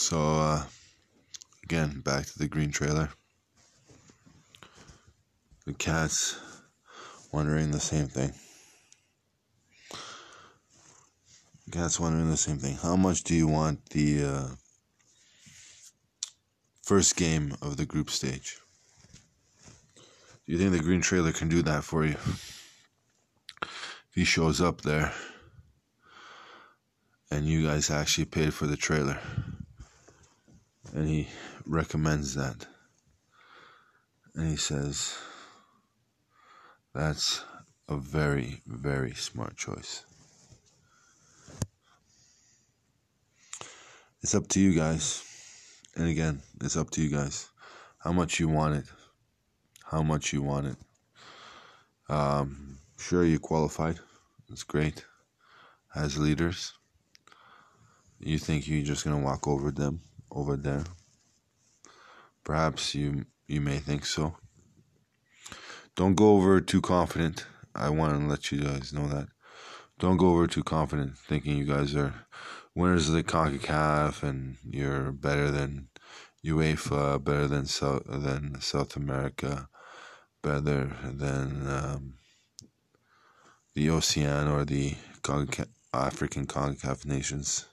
So, uh, again, back to the green trailer. The cat's wondering the same thing. The cat's wondering the same thing. How much do you want the uh, first game of the group stage? Do you think the green trailer can do that for you? If he shows up there and you guys actually paid for the trailer and he recommends that. And he says, that's a very, very smart choice. It's up to you guys. And again, it's up to you guys. How much you want it. How much you want it. Um, sure, you qualified. It's great. As leaders, you think you're just going to walk over them over there. Perhaps you you may think so. Don't go over too confident. I want to let you guys know that. Don't go over too confident, thinking you guys are winners of the CONCACAF and you're better than UEFA, better than South than South America, better than um, the OCEAN or the African CONCACAF nations.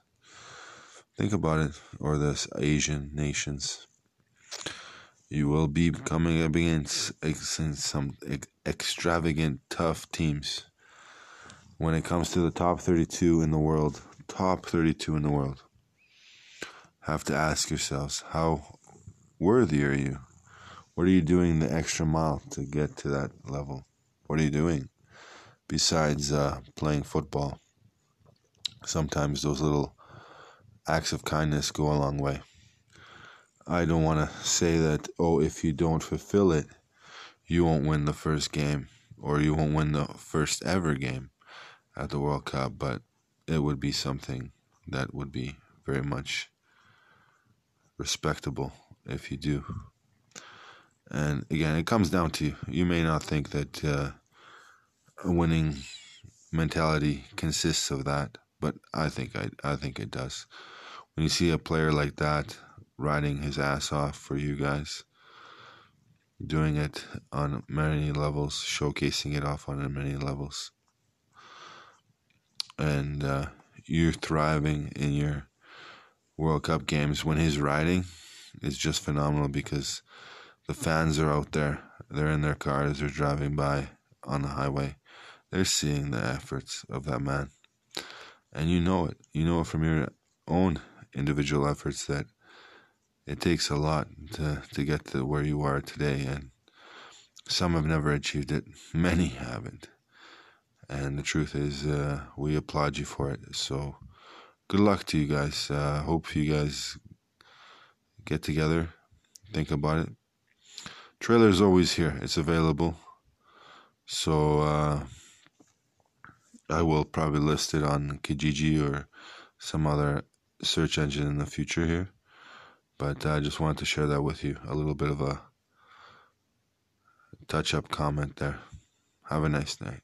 Think about it, or the Asian nations. You will be coming up against some extravagant, tough teams. When it comes to the top 32 in the world, top 32 in the world, have to ask yourselves how worthy are you? What are you doing the extra mile to get to that level? What are you doing besides uh, playing football? Sometimes those little acts of kindness go a long way. I don't want to say that, oh, if you don't fulfill it, you won't win the first game or you won't win the first ever game at the World Cup, but it would be something that would be very much respectable if you do. And again, it comes down to you You may not think that uh, a winning mentality consists of that, but I think I I think it does when you see a player like that riding his ass off for you guys, doing it on many levels, showcasing it off on many levels, and uh, you're thriving in your World Cup games when he's riding, it's just phenomenal because the fans are out there. They're in their cars. They're driving by on the highway. They're seeing the efforts of that man, and you know it. You know it from your own individual efforts that it takes a lot to, to get to where you are today. And some have never achieved it, many haven't. And the truth is, uh, we applaud you for it. So good luck to you guys. Uh, hope you guys get together, think about it. Trailer is always here, it's available. So uh, I will probably list it on Kijiji or some other search engine in the future here. But I just wanted to share that with you. A little bit of a touch up comment there. Have a nice night.